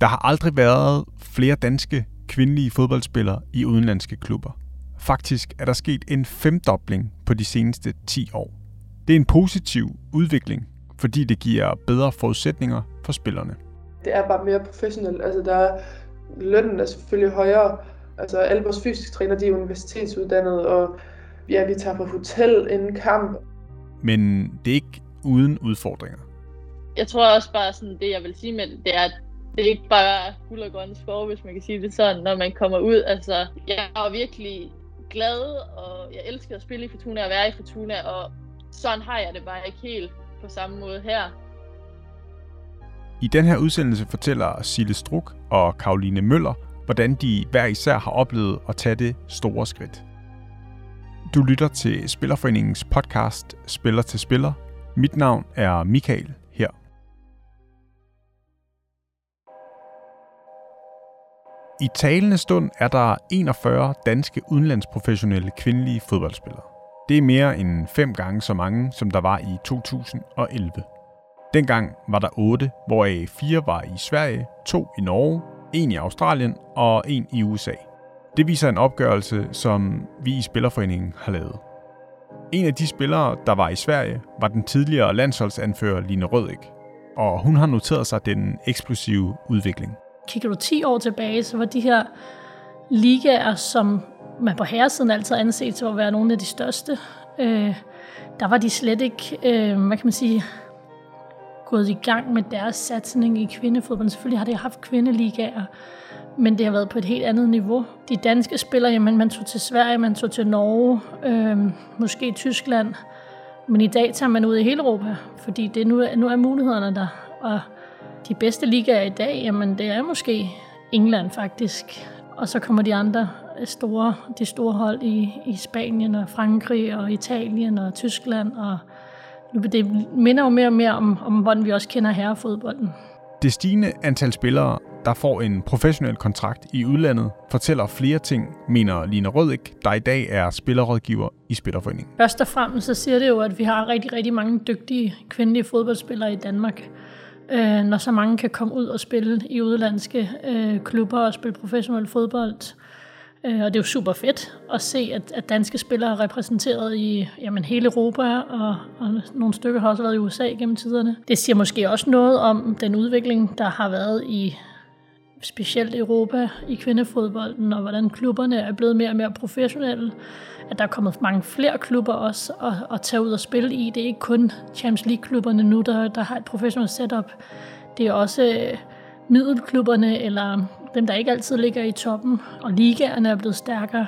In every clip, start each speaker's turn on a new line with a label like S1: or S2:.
S1: Der har aldrig været flere danske kvindelige fodboldspillere i udenlandske klubber. Faktisk er der sket en femdobling på de seneste 10 år. Det er en positiv udvikling, fordi det giver bedre forudsætninger for spillerne.
S2: Det er bare mere professionelt. Altså der er, lønnen er selvfølgelig højere. Altså alle vores fysiske træner, de er universitetsuddannede, og ja, vi tager på hotel inden kamp.
S1: Men det er ikke uden udfordringer.
S3: Jeg tror også bare sådan, det jeg vil sige med det er, at det er ikke bare guld og grønne skove, hvis man kan sige det sådan, når man kommer ud. Altså, jeg er virkelig glad, og jeg elsker at spille i Fortuna og være i Fortuna, og sådan har jeg det bare ikke helt på samme måde her.
S1: I den her udsendelse fortæller Sille Struk og Karoline Møller, hvordan de hver især har oplevet at tage det store skridt. Du lytter til Spillerforeningens podcast Spiller til Spiller. Mit navn er Michael I talende stund er der 41 danske udenlandsprofessionelle kvindelige fodboldspillere. Det er mere end fem gange så mange, som der var i 2011. Dengang var der otte, hvoraf fire var i Sverige, to i Norge, en i Australien og en i USA. Det viser en opgørelse, som vi i Spillerforeningen har lavet. En af de spillere, der var i Sverige, var den tidligere landsholdsanfører Line Rødik, og hun har noteret sig den eksplosive udvikling.
S4: Kigger du 10 år tilbage, så var de her ligaer, som man på herresiden altid anset til at være nogle af de største, øh, der var de slet ikke, øh, hvad kan man sige, gået i gang med deres satsning i kvindefodbold. Selvfølgelig har de haft kvindeligaer, men det har været på et helt andet niveau. De danske spillere, jamen man tog til Sverige, man tog til Norge, øh, måske Tyskland, men i dag tager man ud i hele Europa, fordi det nu, nu er mulighederne der. Og de bedste ligaer i dag, jamen det er måske England faktisk. Og så kommer de andre store, de store hold i, i Spanien og Frankrig og Italien og Tyskland. Og det minder jo mere og mere om, om hvordan vi også kender herrefodbolden.
S1: Det stigende antal spillere, der får en professionel kontrakt i udlandet, fortæller flere ting, mener Line Rødik, der i dag er spillerrådgiver i Spillerforeningen.
S4: Først og fremmest så siger det jo, at vi har rigtig, rigtig mange dygtige kvindelige fodboldspillere i Danmark. Øh, når så mange kan komme ud og spille i udlandske øh, klubber og spille professionel fodbold, Øh, og det er jo super fedt at se, at, at danske spillere er repræsenteret i jamen, hele Europa, og, og nogle stykker har også været i USA gennem tiderne. Det siger måske også noget om den udvikling, der har været i specielt Europa i kvindefodbolden, og hvordan klubberne er blevet mere og mere professionelle. At der er kommet mange flere klubber også at, at tage ud og spille i. Det er ikke kun Champions League-klubberne nu, der, der har et professionelt setup. Det er også øh, middelklubberne, eller dem, der ikke altid ligger i toppen, og ligaerne er blevet stærkere.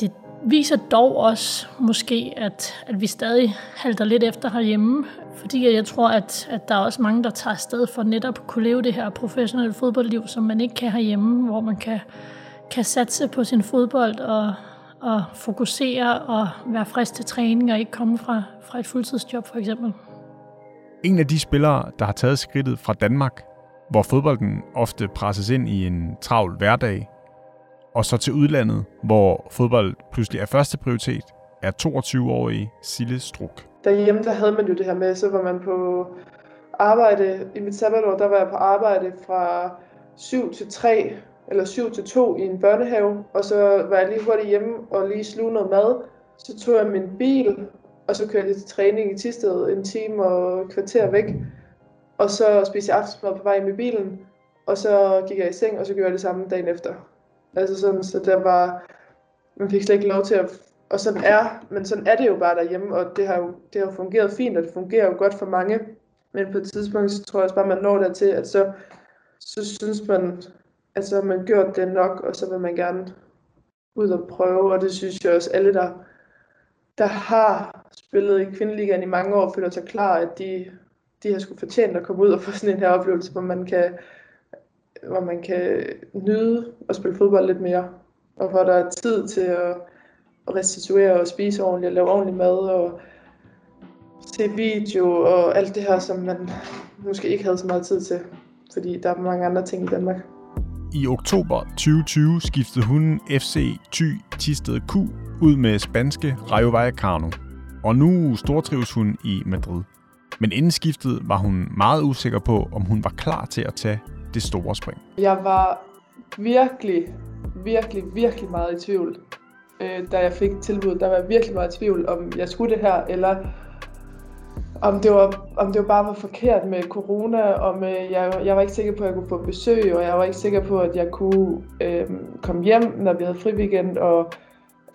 S4: Det viser dog også måske, at, at vi stadig halter lidt efter herhjemme, fordi jeg tror, at, at der er også mange, der tager afsted for netop at kunne leve det her professionelle fodboldliv, som man ikke kan herhjemme, hvor man kan, kan satse på sin fodbold og, og fokusere og være frisk til træning og ikke komme fra, fra et fuldtidsjob for eksempel.
S1: En af de spillere, der har taget skridtet fra Danmark hvor fodbolden ofte presses ind i en travl hverdag, og så til udlandet, hvor fodbold pludselig er første prioritet, er 22-årige Sille Struk.
S2: Derhjemme der havde man jo det her med, så var man på arbejde, i mit sabbatår, der var jeg på arbejde fra 7 til 3, eller 7 til 2 i en børnehave, og så var jeg lige hurtigt hjemme og lige sluge noget mad. Så tog jeg min bil, og så kørte jeg til træning i Tisted en time og kvarter væk. Og så spiste jeg aftensmad på vej i bilen, og så gik jeg i seng, og så gjorde jeg det samme dagen efter. Altså sådan, så der var, man fik slet ikke lov til at, og sådan er, men sådan er det jo bare derhjemme, og det har jo, det har jo fungeret fint, og det fungerer jo godt for mange. Men på et tidspunkt, så tror jeg også bare, man når dertil, at så, så synes man, at så har man gjort det nok, og så vil man gerne ud og prøve, og det synes jeg også alle, der, der har spillet i kvindeligaen i mange år, føler sig klar, at de de har skulle fortjent at komme ud og få sådan en her oplevelse, hvor man kan, hvor man kan nyde at spille fodbold lidt mere, og hvor der er tid til at, at restituere og spise ordentligt, og lave ordentlig mad, og se video og alt det her, som man måske ikke havde så meget tid til, fordi der er mange andre ting i Danmark.
S1: I oktober 2020 skiftede hun FC Thy Tisted Q ud med spanske Rayo Vallecano, og nu stortrives hun i Madrid. Men inden skiftet var hun meget usikker på, om hun var klar til at tage det store spring.
S2: Jeg var virkelig, virkelig, virkelig meget i tvivl, øh, da jeg fik tilbud. Der var jeg virkelig meget i tvivl, om jeg skulle det her, eller om det var, om det var bare var forkert med corona, og med, jeg, jeg var ikke sikker på, at jeg kunne få besøg, og jeg var ikke sikker på, at jeg kunne øh, komme hjem, når vi havde fri weekend, og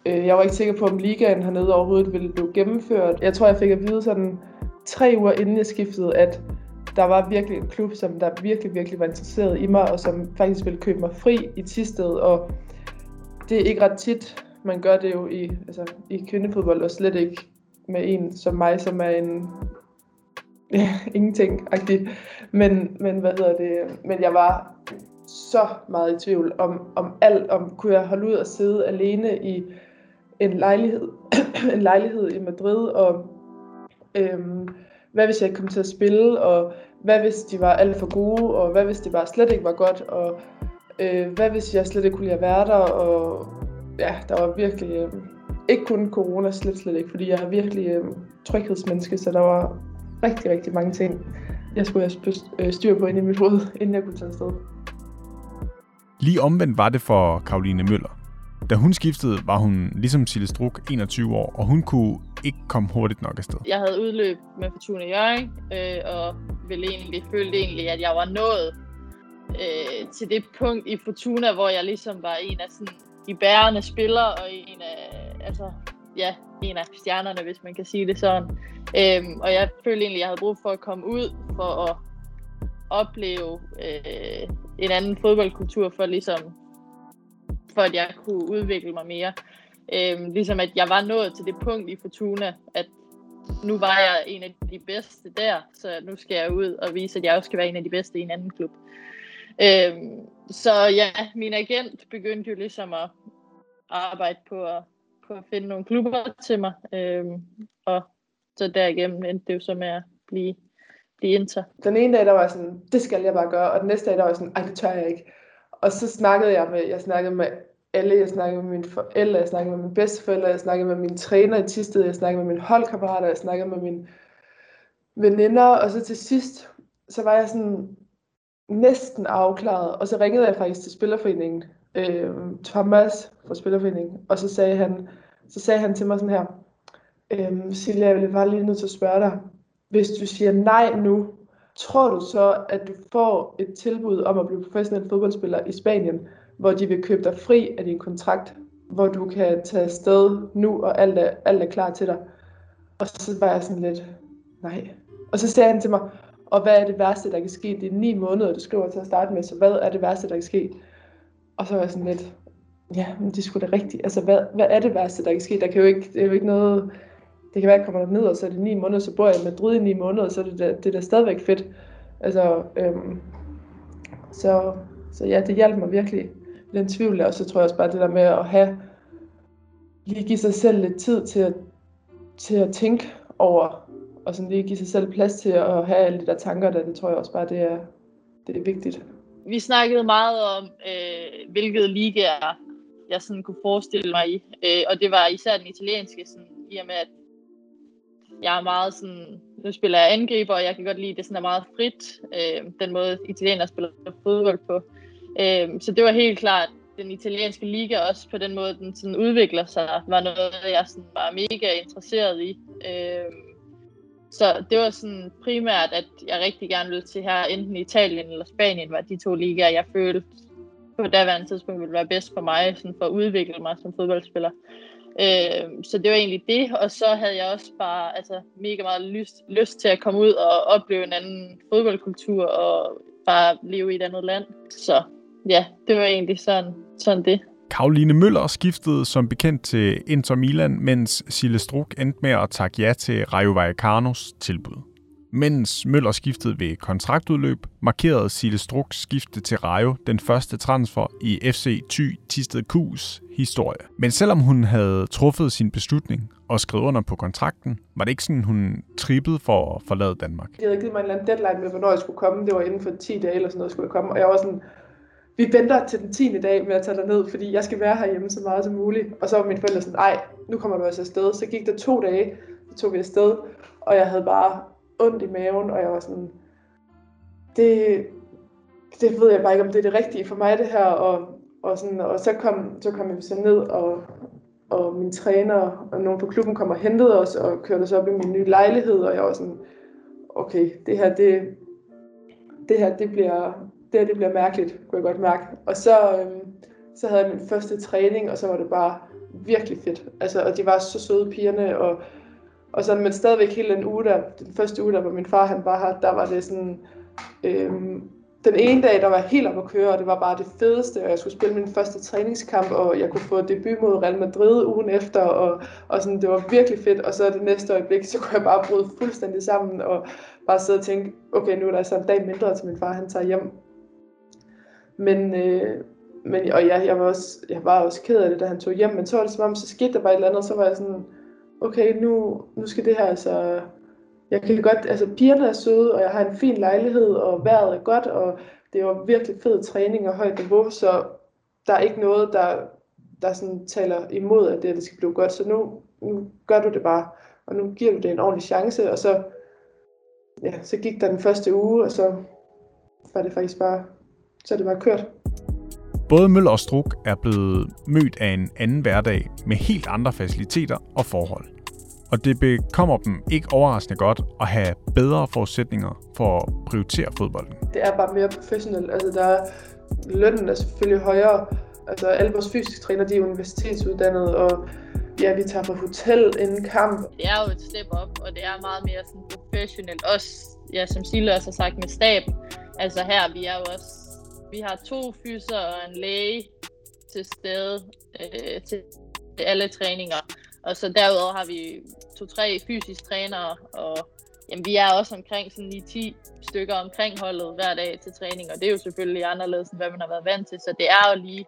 S2: øh, jeg var ikke sikker på, om ligaen hernede overhovedet ville blive gennemført. Jeg tror, jeg fik at vide sådan tre uger inden jeg skiftede, at der var virkelig en klub, som der virkelig, virkelig var interesseret i mig, og som faktisk ville købe mig fri i Tisted, og det er ikke ret tit, man gør det jo i, altså, i kvindefodbold, og slet ikke med en som mig, som er en ja, ingenting-agtig. Men, men hvad hedder det? Men jeg var så meget i tvivl om, om alt, om kunne jeg holde ud og sidde alene i en lejlighed, en lejlighed i Madrid, og øhm, hvad hvis jeg ikke kom til at spille, og hvad hvis de var alt for gode, og hvad hvis det bare slet ikke var godt, og øh, hvad hvis jeg slet ikke kunne lide at være der, og ja, der var virkelig, øh, ikke kun corona, slet slet ikke, fordi jeg er virkelig øh, tryghedsmenneske, så der var rigtig, rigtig mange ting, jeg skulle have øh, styr på inde i mit hoved, inden jeg kunne tage afsted.
S1: Lige omvendt var det for Karoline Møller. Da hun skiftede, var hun ligesom Sille Struk 21 år, og hun kunne ikke komme hurtigt nok afsted.
S3: Jeg havde udløb med Fortuna Jørgen, øh, og ville egentlig, følte egentlig, at jeg var nået øh, til det punkt i Fortuna, hvor jeg ligesom var en af sådan, de bærende spillere, og en af, altså, ja, en af stjernerne, hvis man kan sige det sådan. Øhm, og jeg følte egentlig, at jeg havde brug for at komme ud for at opleve øh, en anden fodboldkultur, for ligesom for at jeg kunne udvikle mig mere. Øhm, ligesom at jeg var nået til det punkt i Fortuna, at nu var jeg en af de bedste der, så nu skal jeg ud og vise, at jeg også skal være en af de bedste i en anden klub. Øhm, så ja, min agent begyndte jo ligesom at arbejde på at, på at finde nogle klubber til mig, øhm, og så derigennem endte det jo så med at blive, blive Inter.
S2: Den ene dag, der var sådan, det skal jeg bare gøre, og den næste dag, der var sådan, ej, det tør jeg ikke. Og så snakkede jeg med, jeg snakkede med alle, jeg snakkede med mine forældre, jeg snakkede med mine bedsteforældre, jeg snakkede med mine træner i Tisted, jeg snakkede med mine holdkammerater, jeg snakkede med mine veninder, og så til sidst, så var jeg sådan næsten afklaret, og så ringede jeg faktisk til Spillerforeningen, øh, Thomas fra Spillerforeningen, og så sagde han, så sagde han til mig sådan her, øh, Silja, jeg vil bare lige nødt til at spørge dig, hvis du siger nej nu, tror du så, at du får et tilbud om at blive professionel fodboldspiller i Spanien, hvor de vil købe dig fri af din kontrakt, hvor du kan tage afsted nu, og alt er, alt er klar til dig. Og så var jeg sådan lidt, nej. Og så sagde han til mig, og hvad er det værste, der kan ske? Det er ni måneder, du skriver til at starte med, så hvad er det værste, der kan ske? Og så var jeg sådan lidt, ja, men det skulle da rigtigt. Altså, hvad, hvad er det værste, der kan ske? Der kan jo ikke, det er jo ikke noget, det kan være, at jeg kommer ned, og så er det ni måneder, så bor jeg i Madrid i ni måneder, så er det, da, det er da stadigvæk fedt. Altså, øhm, så, så ja, det hjalp mig virkelig den tvivl der, og så tror jeg også bare det der med at have, lige give sig selv lidt tid til at, til at tænke over, og sådan lige give sig selv plads til at have alle de der tanker der, det tror jeg også bare, det er, det er vigtigt.
S3: Vi snakkede meget om, øh, hvilket ligaer jeg sådan kunne forestille mig i, øh, og det var især den italienske, sådan, i og med at jeg er meget sådan, nu spiller jeg angriber, og jeg kan godt lide, at det sådan er meget frit, øh, den måde italienere spiller fodbold på. Øh, så det var helt klart, den italienske liga også på den måde, den sådan udvikler sig, var noget, jeg sådan var mega interesseret i. Øh, så det var sådan primært, at jeg rigtig gerne ville til her, enten Italien eller Spanien, var de to ligaer, jeg følte på daværende tidspunkt ville være bedst for mig, sådan for at udvikle mig som fodboldspiller. Øh, så det var egentlig det, og så havde jeg også bare altså, mega meget lyst, lyst til at komme ud og opleve en anden fodboldkultur og bare leve i et andet land. Så ja, det var egentlig sådan, sådan det.
S1: Karoline Møller skiftede som bekendt til Inter Milan, mens Sille Struk endte med at takke ja til Rayo Vallecanos tilbud. Mens Møller skiftede ved kontraktudløb, markerede Sille Struk skifte til Rayo den første transfer i FC Thy Tisted Q's historie. Men selvom hun havde truffet sin beslutning og skrevet under på kontrakten, var det ikke sådan, hun trippede for at forlade Danmark.
S2: De havde givet mig en eller anden deadline med, hvornår jeg skulle komme. Det var inden for 10 dage eller sådan noget, skulle jeg komme. Og jeg var sådan, vi venter til den 10. dag med at tage dig ned, fordi jeg skal være herhjemme så meget som muligt. Og så var mine forældre sådan, nej, nu kommer du altså afsted. Så gik der to dage, så tog vi afsted, og jeg havde bare ondt i maven, og jeg var sådan, det, det ved jeg bare ikke, om det er det rigtige for mig, det her. Og, og, sådan, og så kom, så kom jeg så ned, og, og min træner og nogen på klubben kom og hentede os, og kørte os op i min nye lejlighed, og jeg var sådan, okay, det her, det, det her, det bliver, det her, det bliver mærkeligt, kunne jeg godt mærke. Og så, øhm, så havde jeg min første træning, og så var det bare virkelig fedt. Altså, og de var så søde pigerne, og, og sådan, men stadigvæk hele den uge der, den første uge der, hvor min far han var her, der var det sådan, øhm, den ene dag, der var helt op at køre, og det var bare det fedeste, og jeg skulle spille min første træningskamp, og jeg kunne få debut mod Real Madrid ugen efter, og, og sådan, det var virkelig fedt, og så det næste øjeblik, så kunne jeg bare bryde fuldstændig sammen, og bare sidde og tænke, okay, nu er der så en dag mindre til min far, han tager hjem. Men, øh, men og jeg, jeg, var også, jeg var også ked af det, da han tog hjem, men så var det som om, så skete der bare et eller andet, og så var jeg sådan, okay, nu, nu skal det her altså, jeg kan godt, altså pigerne er søde, og jeg har en fin lejlighed, og vejret er godt, og det var virkelig fed træning og højt niveau, så der er ikke noget, der, der sådan taler imod, at det, det skal blive godt, så nu, nu gør du det bare, og nu giver du det en ordentlig chance, og så, ja, så gik der den første uge, og så var det faktisk bare, så det bare kørt.
S1: Både Møller og Struk er blevet mødt af en anden hverdag med helt andre faciliteter og forhold. Og det bekommer dem ikke overraskende godt at have bedre forudsætninger for at prioritere fodbolden.
S2: Det er bare mere professionelt. Altså, der er, lønnen er selvfølgelig højere. Altså, alle vores fysiske træner, de er universitetsuddannede, og ja, vi tager på hotel inden kamp.
S3: Det er jo et step op, og det er meget mere sådan professionelt. Også, ja, som Sille også har sagt, med staben. Altså her, vi er jo også vi har to fyser og en læge til stede øh, til alle træninger. Og så derudover har vi to-tre fysisk trænere, og jamen, vi er også omkring sådan 10 stykker omkring holdet hver dag til træning, og det er jo selvfølgelig anderledes, end hvad man har været vant til. Så det er jo lige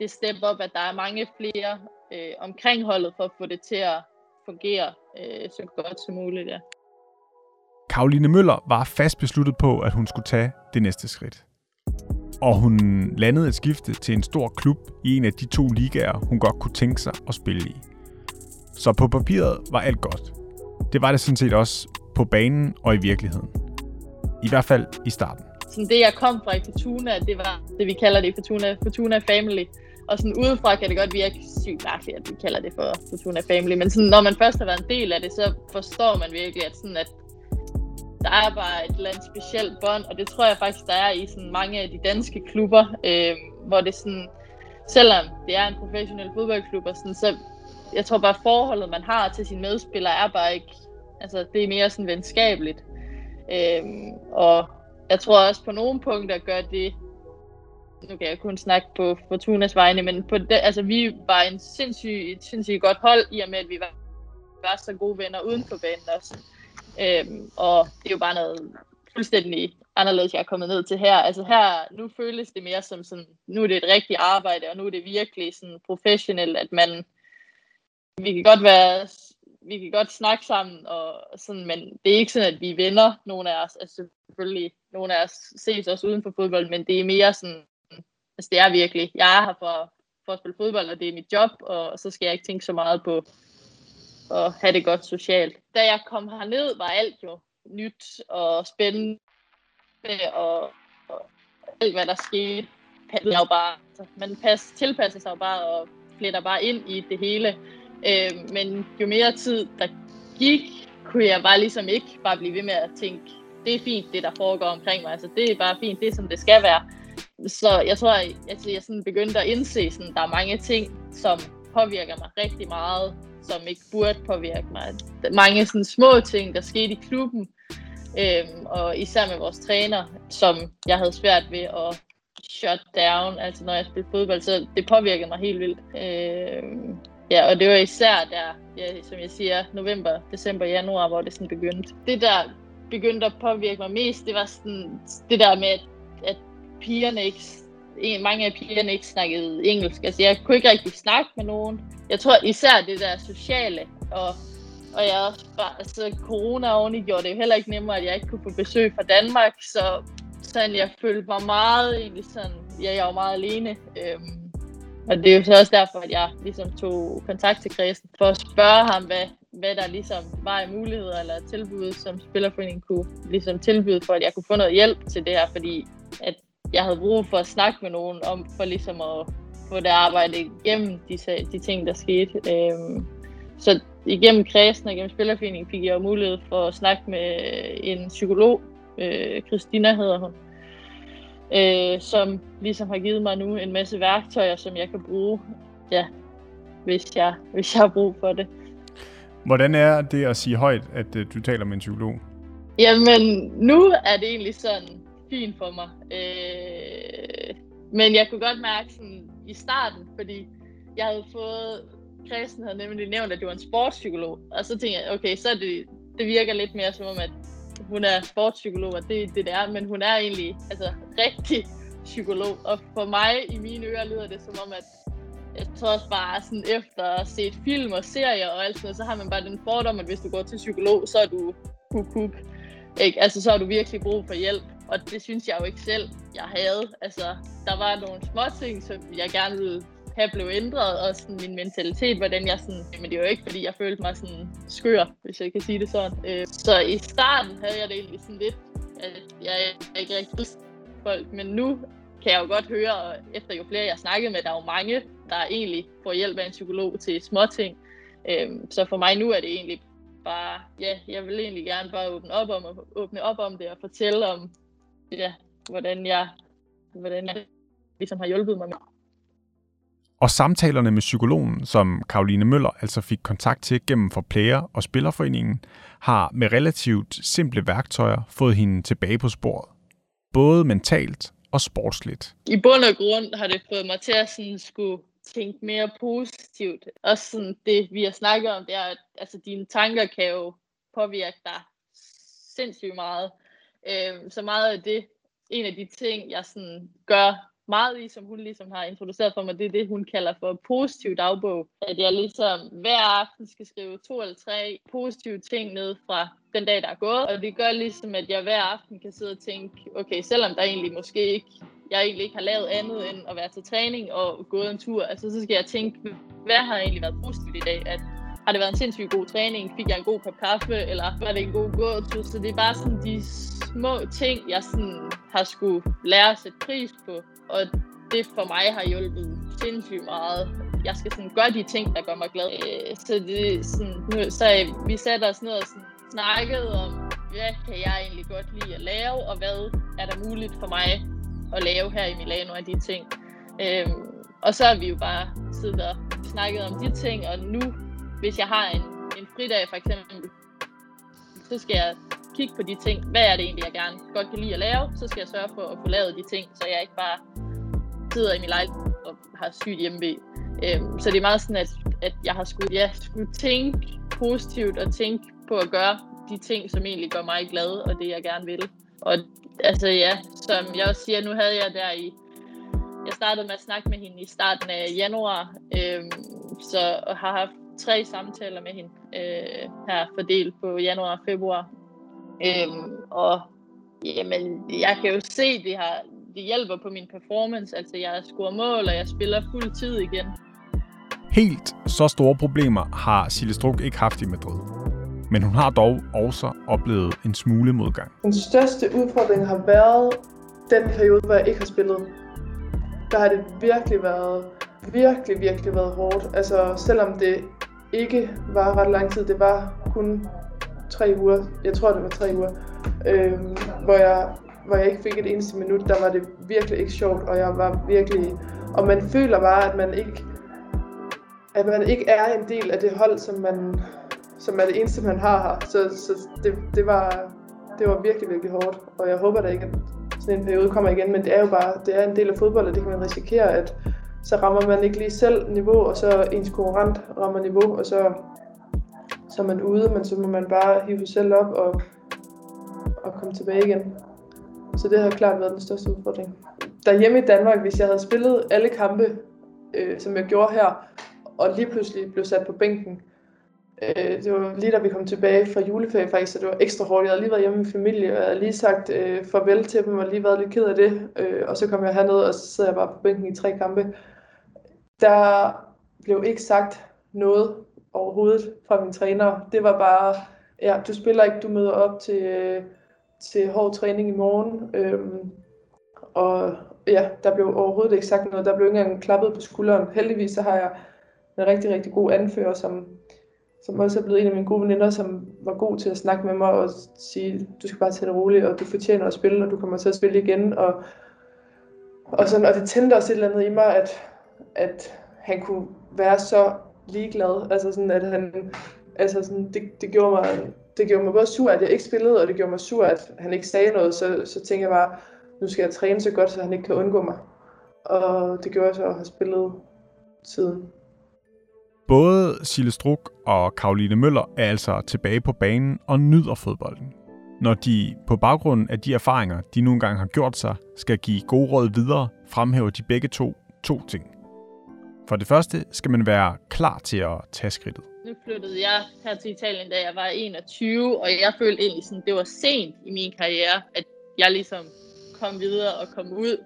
S3: det step op, at der er mange flere øh, omkring holdet for at få det til at fungere øh, så godt som muligt. Ja.
S1: Karoline Møller var fast besluttet på, at hun skulle tage det næste skridt og hun landede et skifte til en stor klub i en af de to ligaer, hun godt kunne tænke sig at spille i. Så på papiret var alt godt. Det var det sådan set også på banen og i virkeligheden. I hvert fald i starten.
S3: Sådan det, jeg kom fra i Fortuna, det var det, vi kalder det Fortuna, Fortuna Family. Og sådan udefra kan det godt virke sygt mærkeligt, at vi kalder det for Fortuna Family. Men sådan, når man først har været en del af det, så forstår man virkelig, at, sådan, at der er bare et eller andet specielt bånd, og det tror jeg faktisk, der er i sådan mange af de danske klubber, øh, hvor det sådan, selvom det er en professionel fodboldklub, og sådan, så jeg tror bare, forholdet, man har til sine medspillere, er bare ikke, altså det er mere sådan venskabeligt. Øh, og jeg tror også på nogle punkter gør det, nu kan jeg kun snakke på Fortunas vegne, men på det, altså, vi var en sindssyg, et sindssygt godt hold, i og med, at vi var, var så gode venner uden for banen også. Øhm, og det er jo bare noget fuldstændig anderledes, jeg er kommet ned til her. Altså her, nu føles det mere som sådan, nu er det et rigtigt arbejde, og nu er det virkelig sådan professionelt, at man, vi kan godt være, vi kan godt snakke sammen, og sådan, men det er ikke sådan, at vi er venner, nogle af os. Altså selvfølgelig, nogle af os ses også uden for fodbold, men det er mere sådan, altså det er virkelig, jeg er her for, for at spille fodbold, og det er mit job, og så skal jeg ikke tænke så meget på, og have det godt socialt. Da jeg kom herned, var alt jo nyt og spændende, og, og alt hvad der skete, jo bare, altså, man pas, tilpasser sig jo bare og fletter bare ind i det hele. Øh, men jo mere tid der gik, kunne jeg bare ligesom ikke bare blive ved med at tænke, det er fint, det der foregår omkring mig. Altså, det er bare fint, det er som det skal være. Så jeg tror, at altså, jeg sådan begyndte at indse, at der er mange ting, som påvirker mig rigtig meget som ikke burde påvirke mig. Mange sådan små ting, der skete i klubben, øhm, og især med vores træner, som jeg havde svært ved at shut down, altså når jeg spillede fodbold, så det påvirkede mig helt vildt. Øhm, ja, og det var især der, ja, som jeg siger, november, december, januar, hvor det sådan begyndte. Det der begyndte at påvirke mig mest, det var sådan det der med, at, at pigerne ikke mange af pigerne ikke snakkede engelsk. Altså, jeg kunne ikke rigtig snakke med nogen. Jeg tror især det der sociale, og, og jeg også bare, altså corona oveni gjorde det jo heller ikke nemmere, at jeg ikke kunne få besøg fra Danmark, så sådan, jeg følte mig meget egentlig sådan, ja, jeg var meget alene. Øhm, og det er jo så også derfor, at jeg ligesom tog kontakt til kredsen for at spørge ham, hvad, hvad der ligesom var i muligheder eller tilbud, som Spillerforeningen kunne ligesom tilbyde for, at jeg kunne få noget hjælp til det her, fordi at jeg havde brug for at snakke med nogen om, for ligesom at få det arbejde igennem de, de ting, der skete. Øhm, så igennem kredsen og igennem Spillerforeningen fik jeg jo mulighed for at snakke med en psykolog, øh, Christina hedder hun, øh, som ligesom har givet mig nu en masse værktøjer, som jeg kan bruge, ja, hvis jeg, hvis jeg har brug for det.
S1: Hvordan er det at sige højt, at uh, du taler med en psykolog?
S3: Jamen, nu er det egentlig sådan fint for mig. Øh, men jeg kunne godt mærke sådan i starten, fordi jeg havde fået, Christen havde nemlig nævnt, at det var en sportspsykolog, og så tænkte jeg, okay, så det, det virker lidt mere som om, at hun er sportspsykolog, og det det, det er, men hun er egentlig altså, rigtig psykolog, og for mig i mine ører lyder det som om, at jeg tror også bare sådan efter at se film og serier og alt sådan så har man bare den fordom, at hvis du går til psykolog, så er du kuk kuk. Ikke? Altså, så har du virkelig brug for hjælp. Og det synes jeg jo ikke selv, jeg havde. Altså, der var nogle små ting, som jeg gerne ville have blev ændret, og sådan min mentalitet, hvordan jeg sådan, men det er jo ikke, fordi jeg følte mig sådan skør, hvis jeg kan sige det sådan. Øh, så i starten havde jeg det egentlig sådan lidt, at jeg ikke rigtig folk, men nu kan jeg jo godt høre, og efter jo flere jeg snakkede med, der er jo mange, der egentlig får hjælp af en psykolog til små ting. Øhm, så for mig nu er det egentlig bare, ja, jeg vil egentlig gerne bare åbne op om, åbne op om det og fortælle om, ja, hvordan jeg, hvordan jeg ligesom har hjulpet mig med.
S1: Og samtalerne med psykologen, som Karoline Møller altså fik kontakt til gennem for player og spillerforeningen, har med relativt simple værktøjer fået hende tilbage på sporet. Både mentalt og sportsligt.
S3: I bund og grund har det fået mig til at sådan skulle tænke mere positivt. Også sådan det, vi har snakket om, det er, at altså, dine tanker kan jo påvirke dig sindssygt meget. Øh, så meget af det, en af de ting, jeg sådan gør meget i, som hun ligesom har introduceret for mig, det er det, hun kalder for positiv dagbog. At jeg ligesom hver aften skal skrive to eller tre positive ting ned fra den dag, der er gået. Og det gør ligesom, at jeg hver aften kan sidde og tænke, okay, selvom der egentlig måske ikke jeg egentlig ikke har lavet andet end at være til træning og gået en tur, altså så skal jeg tænke, hvad har egentlig været positivt i dag? At har det været en sindssygt god træning? Fik jeg en god kop kaffe? Eller var det en god gåtur? Så det er bare sådan de små ting, jeg sådan har skulle lære at sætte pris på. Og det for mig har hjulpet sindssygt meget. Jeg skal sådan gøre de ting, der gør mig glad. Øh, så det sådan, nu, så øh, vi satte os ned og sådan snakkede om, hvad kan jeg egentlig godt lide at lave, og hvad er der muligt for mig at lave her i Milano af de ting. Øhm, og så har vi jo bare siddet og snakket om de ting, og nu, hvis jeg har en, en fridag for eksempel, så skal jeg kigge på de ting. Hvad er det egentlig, jeg gerne godt kan lide at lave? Så skal jeg sørge for at få lavet de ting, så jeg ikke bare sidder i min lejlighed og har sygt hjemme øhm, Så det er meget sådan, at, at jeg har skulle, ja, skulle tænke positivt og tænke på at gøre de ting, som egentlig gør mig glad, og det jeg gerne vil. Og altså ja, som jeg også siger, nu havde jeg der i, jeg startede med at snakke med hende i starten af januar, øhm, så og har haft tre samtaler med hende øh, her fordelt på januar og februar. Øhm, og jamen, jeg kan jo se, det har det hjælper på min performance. Altså, jeg scorer mål, og jeg spiller fuld tid igen.
S1: Helt så store problemer har Sille Struk ikke haft i Madrid men hun har dog også oplevet en smule modgang.
S2: Den største udfordring har været den periode, hvor jeg ikke har spillet. Der har det virkelig været, virkelig, virkelig været hårdt. Altså selvom det ikke var ret lang tid, det var kun tre uger, jeg tror det var tre uger, Øh, hvor, jeg, hvor jeg ikke fik et eneste minut, der var det virkelig ikke sjovt, og jeg var virkelig, og man føler bare, at man ikke, at man ikke er en del af det hold, som man som er det eneste, man har her. Så, så det, det, var, det var virkelig, virkelig hårdt, og jeg håber da ikke, at sådan en periode kommer igen, men det er jo bare, det er en del af fodbold, og det kan man risikere, at så rammer man ikke lige selv niveau, og så ens konkurrent rammer niveau, og så, så er man ude, men så må man bare hive sig selv op og, og komme tilbage igen. Så det har klart været den største udfordring. Derhjemme i Danmark, hvis jeg havde spillet alle kampe, øh, som jeg gjorde her, og lige pludselig blev sat på bænken, Øh, det var lige da vi kom tilbage fra juleferie faktisk, så det var ekstra hårdt. Jeg havde lige været hjemme med familie, og jeg havde lige sagt øh, farvel til dem, og lige været lidt ked af det. Øh, og så kom jeg herned, og så sad jeg bare på bænken i tre kampe. Der blev ikke sagt noget overhovedet fra min træner. Det var bare, ja, du spiller ikke, du møder op til, til hård træning i morgen. Øhm, og ja, der blev overhovedet ikke sagt noget. Der blev ikke engang klappet på skulderen. Heldigvis så har jeg en rigtig, rigtig god anfører, som, som også er blevet en af mine gode veninder, som var god til at snakke med mig og sige, du skal bare tage det roligt, og du fortjener at spille, og du kommer til at spille igen. Og, og, sådan, og det tændte også et eller andet i mig, at, at han kunne være så ligeglad. Altså sådan, at han, altså sådan, det, det, gjorde mig, det gjorde mig både sur, at jeg ikke spillede, og det gjorde mig sur, at han ikke sagde noget. Så, så tænkte jeg bare, nu skal jeg træne så godt, så han ikke kan undgå mig. Og det gjorde jeg så at have spillet siden.
S1: Både Sille Struk og Karoline Møller er altså tilbage på banen og nyder fodbolden. Når de på baggrund af de erfaringer, de nogle gange har gjort sig, skal give gode råd videre, fremhæver de begge to to ting. For det første skal man være klar til at tage skridtet.
S3: Nu flyttede jeg her til Italien, da jeg var 21, og jeg følte egentlig sådan, det var sent i min karriere, at jeg ligesom kom videre og kom ud.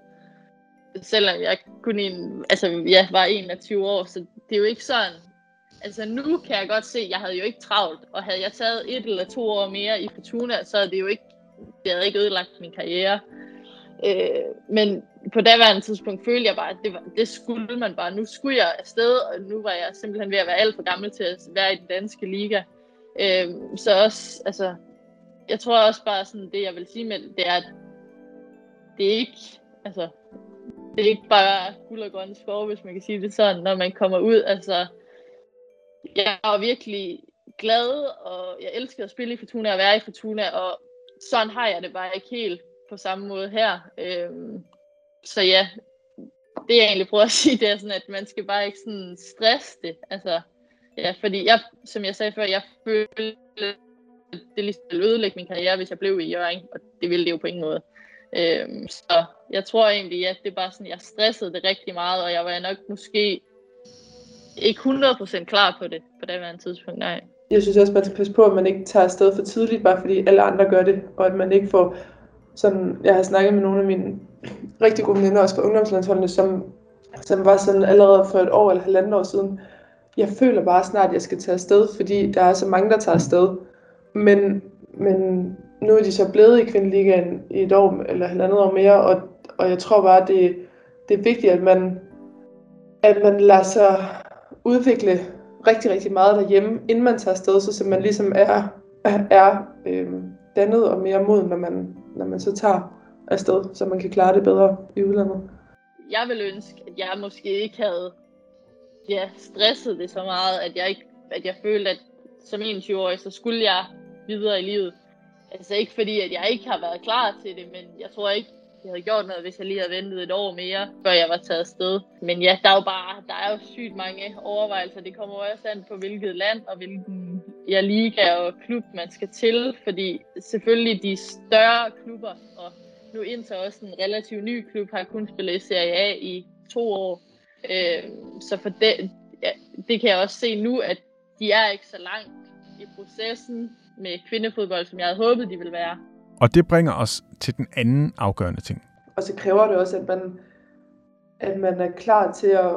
S3: Selvom jeg kun en, altså, jeg var 21 år, så det er jo ikke sådan. Altså nu kan jeg godt se, at jeg havde jo ikke travlt, og havde jeg taget et eller to år mere i Fortuna, så havde det jo ikke, det havde ikke ødelagt min karriere. Øh, men på daværende tidspunkt følte jeg bare, at det, var, det skulle man bare. Nu skulle jeg afsted, og nu var jeg simpelthen ved at være alt for gammel til at være i den danske liga. Øh, så også, altså, jeg tror også bare sådan, det jeg vil sige med det, er, at det er ikke, altså, det er ikke bare guld og grønne skove, hvis man kan sige det sådan, når man kommer ud. Altså, jeg var virkelig glad, og jeg elsker at spille i Fortuna og være i Fortuna, og sådan har jeg det bare ikke helt på samme måde her. Øhm, så ja, det jeg egentlig prøver at sige, det er sådan, at man skal bare ikke sådan stresse det. Altså, ja, fordi jeg, som jeg sagde før, jeg følte, det ligesom ville ødelægge min karriere, hvis jeg blev i Jørgen, og det ville det jo på ingen måde. Øhm, så jeg tror egentlig, at det er bare sådan, jeg stressede det rigtig meget, og jeg var nok måske ikke 100% klar på det på det her tidspunkt, nej.
S2: Jeg synes også, man skal passe på, at man ikke tager afsted for tidligt, bare fordi alle andre gør det, og at man ikke får sådan, jeg har snakket med nogle af mine rigtig gode veninder også fra ungdomslandsholdene, som, som var sådan allerede for et år eller halvandet år siden, jeg føler bare snart, at jeg skal tage afsted, fordi der er så mange, der tager afsted. Men, men nu er de så blevet i kvindeligaen i et år eller halvandet år mere, og, og jeg tror bare, det, det er vigtigt, at man, at man lader sig udvikle rigtig, rigtig meget derhjemme, inden man tager afsted, så, så man ligesom er, er øh, dannet og mere moden, når man, når man så tager afsted, så man kan klare det bedre i udlandet.
S3: Jeg vil ønske, at jeg måske ikke havde ja, stresset det så meget, at jeg, ikke, at jeg følte, at som 21-årig, så skulle jeg videre i livet. Altså ikke fordi, at jeg ikke har været klar til det, men jeg tror ikke, jeg havde gjort noget, hvis jeg lige havde ventet et år mere, før jeg var taget afsted. Men ja, der er jo bare, der er jo sygt mange overvejelser. Det kommer også an på, hvilket land og hvilken ja, liga og klub man skal til. Fordi selvfølgelig de større klubber, og nu indtil også en relativt ny klub, har kun spillet i Serie A i to år. Øh, så for det, ja, det kan jeg også se nu, at de er ikke så langt i processen med kvindefodbold, som jeg havde håbet, de ville være.
S1: Og det bringer os til den anden afgørende ting.
S2: Og så kræver det også, at man, at man er klar til at,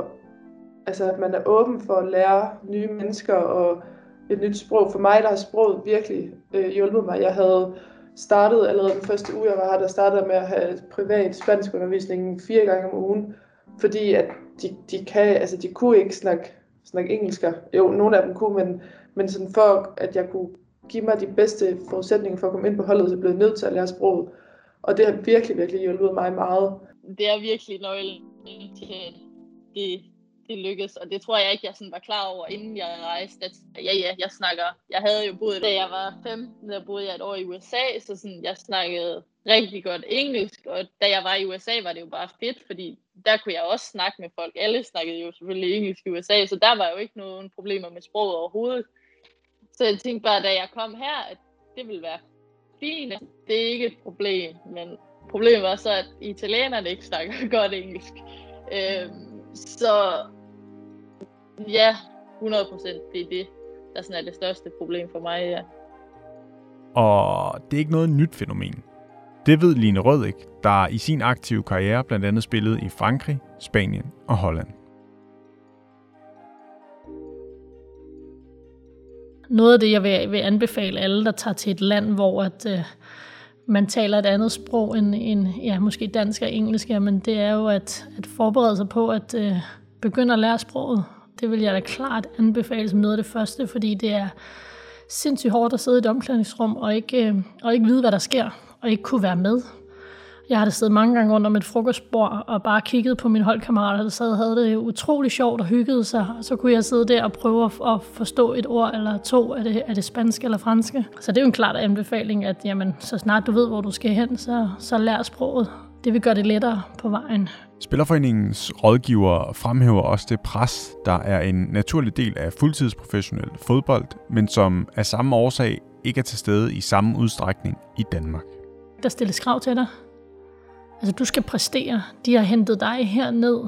S2: altså at man er åben for at lære nye mennesker og et nyt sprog. For mig der har sproget virkelig øh, hjulpet mig. Jeg havde startet allerede den første uge, jeg var her, der startede med at have privat spansk undervisning fire gange om ugen, fordi at de, de, kan, altså de kunne ikke snakke, snakke engelsk. Jo, nogle af dem kunne, men, men sådan for at jeg kunne give mig de bedste forudsætninger for at komme ind på holdet, så blev jeg nødt til at lære sproget. Og det har virkelig, virkelig hjulpet mig meget.
S3: Det er virkelig nøglen til, at det, det lykkedes, og det tror jeg ikke, jeg sådan var klar over, inden jeg rejste. At, ja, ja, jeg snakker. Jeg havde jo boet, da jeg var 15, der boede jeg et år i USA, så sådan, jeg snakkede rigtig godt engelsk, og da jeg var i USA, var det jo bare fedt, fordi der kunne jeg også snakke med folk. Alle snakkede jo selvfølgelig engelsk i USA, så der var jo ikke nogen problemer med sproget overhovedet. Så jeg tænkte bare, da jeg kom her, at det ville være fint. Det er ikke et problem, men problemet var så, at italienerne ikke snakker godt engelsk. Øhm, så ja, 100 procent, det er det, der sådan er det største problem for mig, ja.
S1: Og det er ikke noget nyt fænomen. Det ved Line Rødæk, der i sin aktive karriere blandt andet spillede i Frankrig, Spanien og Holland.
S4: Noget af det, jeg vil, vil anbefale alle, der tager til et land, hvor, at, øh, man taler et andet sprog end, end ja, måske dansk og engelsk, men det er jo at, at forberede sig på at øh, begynde at lære sproget. Det vil jeg da klart anbefale som noget af det første, fordi det er sindssygt hårdt at sidde i et omklædningsrum og ikke, øh, og ikke vide, hvad der sker, og ikke kunne være med. Jeg har da siddet mange gange rundt om et frokostbord og bare kigget på mine holdkammerater, der sad og havde det utrolig sjovt og hyggede sig. Så kunne jeg sidde der og prøve at forstå et ord eller to af det, af det spanske eller franske. Så det er jo en klar anbefaling, at jamen, så snart du ved, hvor du skal hen, så, så lær sproget. Det vil gøre det lettere på vejen.
S1: Spillerforeningens rådgiver fremhæver også det pres, der er en naturlig del af fuldtidsprofessionel fodbold, men som af samme årsag ikke er til stede i samme udstrækning i Danmark.
S4: Der stilles krav til dig. Altså, du skal præstere. De har hentet dig herned,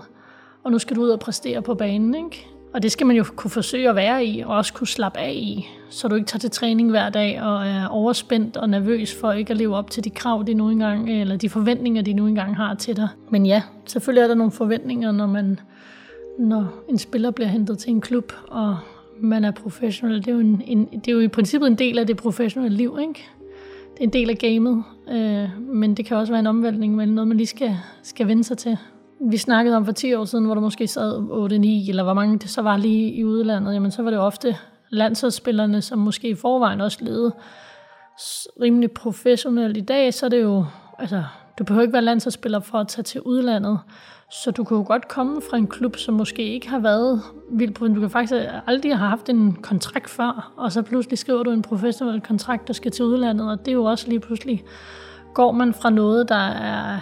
S4: og nu skal du ud og præstere på banen, ikke? Og det skal man jo kunne forsøge at være i, og også kunne slappe af i, så du ikke tager til træning hver dag og er overspændt og nervøs for ikke at leve op til de krav, de nu engang, eller de forventninger, de nu engang har til dig. Men ja, selvfølgelig er der nogle forventninger, når man når en spiller bliver hentet til en klub, og man er professionel. Det er jo, en, en, det er jo i princippet en del af det professionelle liv, ikke? En del af gamet, øh, men det kan også være en omvæltning, men noget, man lige skal, skal vende sig til. Vi snakkede om for 10 år siden, hvor der måske sad 8-9, eller hvor mange det så var lige i udlandet, jamen så var det ofte landsholdsspillerne, som måske i forvejen også levede rimelig professionelt. I dag, så er det jo, altså, du behøver ikke være landsholdsspiller for at tage til udlandet, så du kan jo godt komme fra en klub, som måske ikke har været vildt på, du kan faktisk aldrig have haft en kontrakt før, og så pludselig skriver du en professionel kontrakt, der skal til udlandet, og det er jo også lige pludselig, går man fra noget, der er,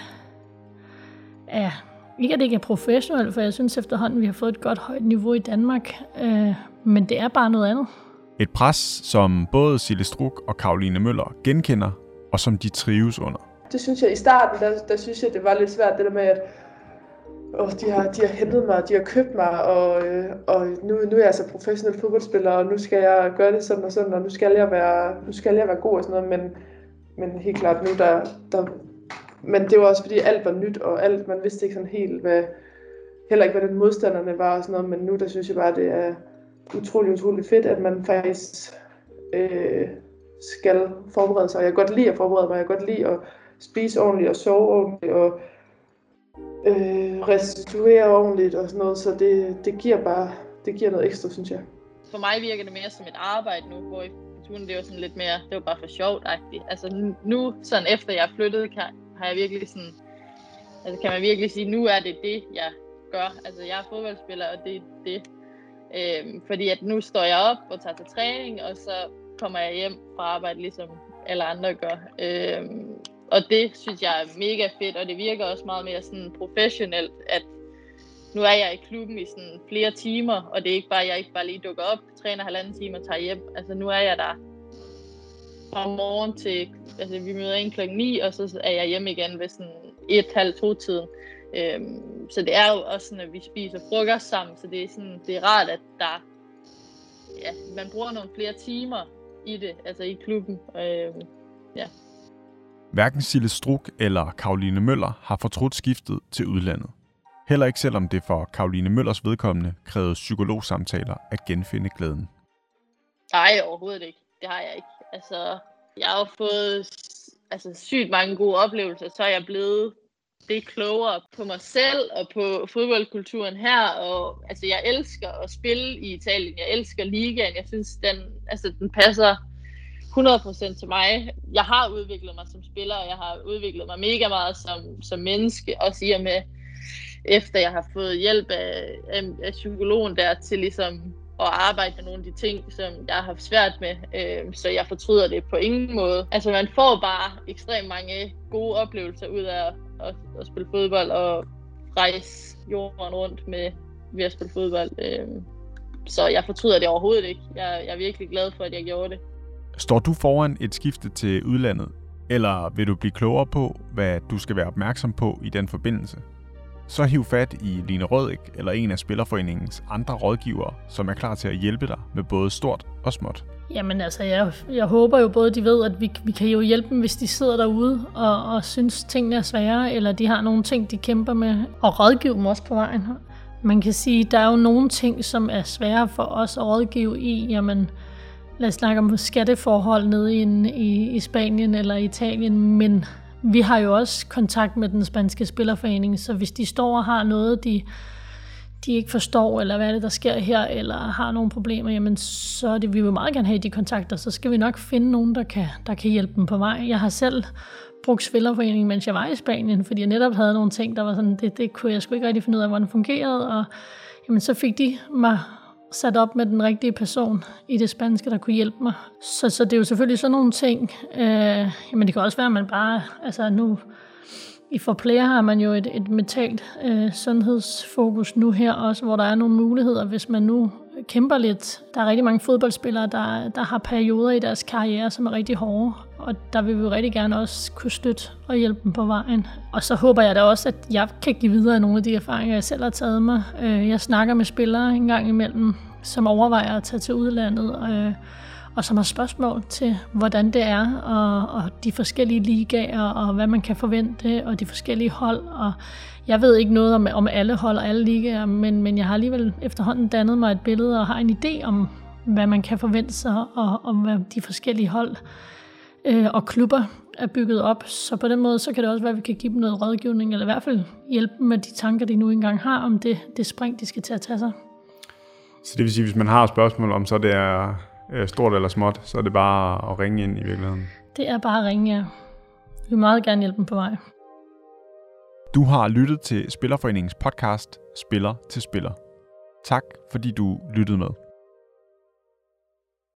S4: er ikke at det ikke er professionelt, for jeg synes efterhånden, vi har fået et godt højt niveau i Danmark, øh, men det er bare noget andet.
S1: Et pres, som både Sille Struk og Karoline Møller genkender, og som de trives under.
S2: Det synes jeg i starten, der, der synes jeg, det var lidt svært, det der med, at og de, har, de har hentet mig, de har købt mig, og, øh, og nu, nu er jeg altså professionel fodboldspiller, og nu skal jeg gøre det sådan og sådan, og nu skal jeg være, nu skal jeg være god og sådan noget, men, men helt klart nu, der, der, men det var også fordi alt var nyt, og alt, man vidste ikke sådan helt, hvad, heller ikke, hvad den modstanderne var og sådan noget, men nu der synes jeg bare, det er utrolig, utrolig fedt, at man faktisk øh, skal forberede sig. Jeg kan godt lide at forberede mig, jeg kan godt lide at spise ordentligt og sove ordentligt og øh, restituere ordentligt og sådan noget, så det, det giver bare det giver noget ekstra, synes jeg.
S3: For mig virker det mere som et arbejde nu, hvor i det var sådan lidt mere, det var bare for sjovt-agtigt. Altså nu, sådan efter jeg flyttede, kan, har jeg virkelig sådan, altså kan man virkelig sige, nu er det det, jeg gør. Altså jeg er fodboldspiller, og det er det. Øhm, fordi at nu står jeg op og tager til træning, og så kommer jeg hjem fra arbejde, ligesom alle andre gør. Øhm, og det synes jeg er mega fedt, og det virker også meget mere sådan professionelt, at nu er jeg i klubben i sådan flere timer, og det er ikke bare, jeg ikke bare lige dukker op, træner halvanden time og tager hjem. Altså nu er jeg der fra morgen til, altså vi møder ind klokken 9, og så er jeg hjemme igen ved sådan et halv to tiden. Øhm, så det er jo også sådan, at vi spiser frokost sammen, så det er, sådan, det er rart, at der, ja, man bruger nogle flere timer i det, altså i klubben. Øhm, ja.
S1: Hverken Sille Struk eller Karoline Møller har fortrudt skiftet til udlandet. Heller ikke selvom det for Karoline Møllers vedkommende krævede psykologsamtaler at genfinde glæden.
S3: Nej, overhovedet ikke. Det har jeg ikke. Altså, jeg har fået altså, sygt mange gode oplevelser, så er jeg blevet det klogere på mig selv og på fodboldkulturen her. Og, altså, jeg elsker at spille i Italien. Jeg elsker ligaen. Jeg synes, den, altså, den passer 100% til mig. Jeg har udviklet mig som spiller, og jeg har udviklet mig mega meget som, som menneske. Også i og med, efter jeg har fået hjælp af, af, af psykologen der til ligesom at arbejde med nogle af de ting, som jeg har haft svært med, øh, så jeg fortryder det på ingen måde. Altså man får bare ekstremt mange gode oplevelser ud af at, at, at spille fodbold og rejse jorden rundt med ved at spille fodbold. Øh, så jeg fortryder det overhovedet ikke. Jeg, jeg er virkelig glad for, at jeg gjorde det.
S1: Står du foran et skifte til udlandet, eller vil du blive klogere på, hvad du skal være opmærksom på i den forbindelse? så hiv fat i Line Rødik eller en af Spillerforeningens andre rådgivere, som er klar til at hjælpe dig med både stort og småt.
S4: Jamen altså, jeg, jeg håber jo både, de ved, at vi, vi kan jo hjælpe dem, hvis de sidder derude og, og synes, tingene er svære, eller de har nogle ting, de kæmper med, og rådgive dem også på vejen. Man kan sige, der er jo nogle ting, som er svære for os at rådgive i, jamen, lad os snakke om skatteforhold nede i, i, i Spanien eller Italien, men vi har jo også kontakt med den spanske spillerforening, så hvis de står og har noget, de, de ikke forstår, eller hvad er det, der sker her, eller har nogle problemer, jamen så er det, vi vil meget gerne have de kontakter, så skal vi nok finde nogen, der kan, der kan hjælpe dem på vej. Jeg har selv brugt spillerforeningen, mens jeg var i Spanien, fordi jeg netop havde nogle ting, der var sådan, det, det kunne jeg sgu ikke rigtig finde ud af, hvordan det fungerede, og jamen, så fik de mig sat op med den rigtige person i det spanske, der kunne hjælpe mig. Så, så det er jo selvfølgelig sådan nogle ting. Øh, jamen det kan også være, at man bare, altså nu, i For har man jo et, et mentalt øh, sundhedsfokus nu her også, hvor der er nogle muligheder, hvis man nu kæmper lidt. Der er rigtig mange fodboldspillere, der, der har perioder i deres karriere, som er rigtig hårde, og der vil vi jo rigtig gerne også kunne støtte og hjælpe dem på vejen. Og så håber jeg da også, at jeg kan give videre nogle af de erfaringer, jeg selv har taget mig. Øh, jeg snakker med spillere en gang imellem, som overvejer at tage til udlandet, øh, og som har spørgsmål til, hvordan det er, og, og de forskellige ligaer, og hvad man kan forvente, og de forskellige hold. Og jeg ved ikke noget om, om alle hold og alle ligaer, men, men jeg har alligevel efterhånden dannet mig et billede og har en idé om, hvad man kan forvente sig, og om hvad de forskellige hold øh, og klubber er bygget op. Så på den måde, så kan det også være, at vi kan give dem noget rådgivning, eller i hvert fald hjælpe dem med de tanker, de nu engang har om det, det spring, de skal til at tage sig.
S1: Så det vil sige, hvis man har spørgsmål om, så det er stort eller småt, så er det bare at ringe ind i virkeligheden?
S4: Det er bare at ringe, ja. Vi vil meget gerne hjælpe dem på vej.
S1: Du har lyttet til Spillerforeningens podcast Spiller til Spiller. Tak fordi du lyttede med.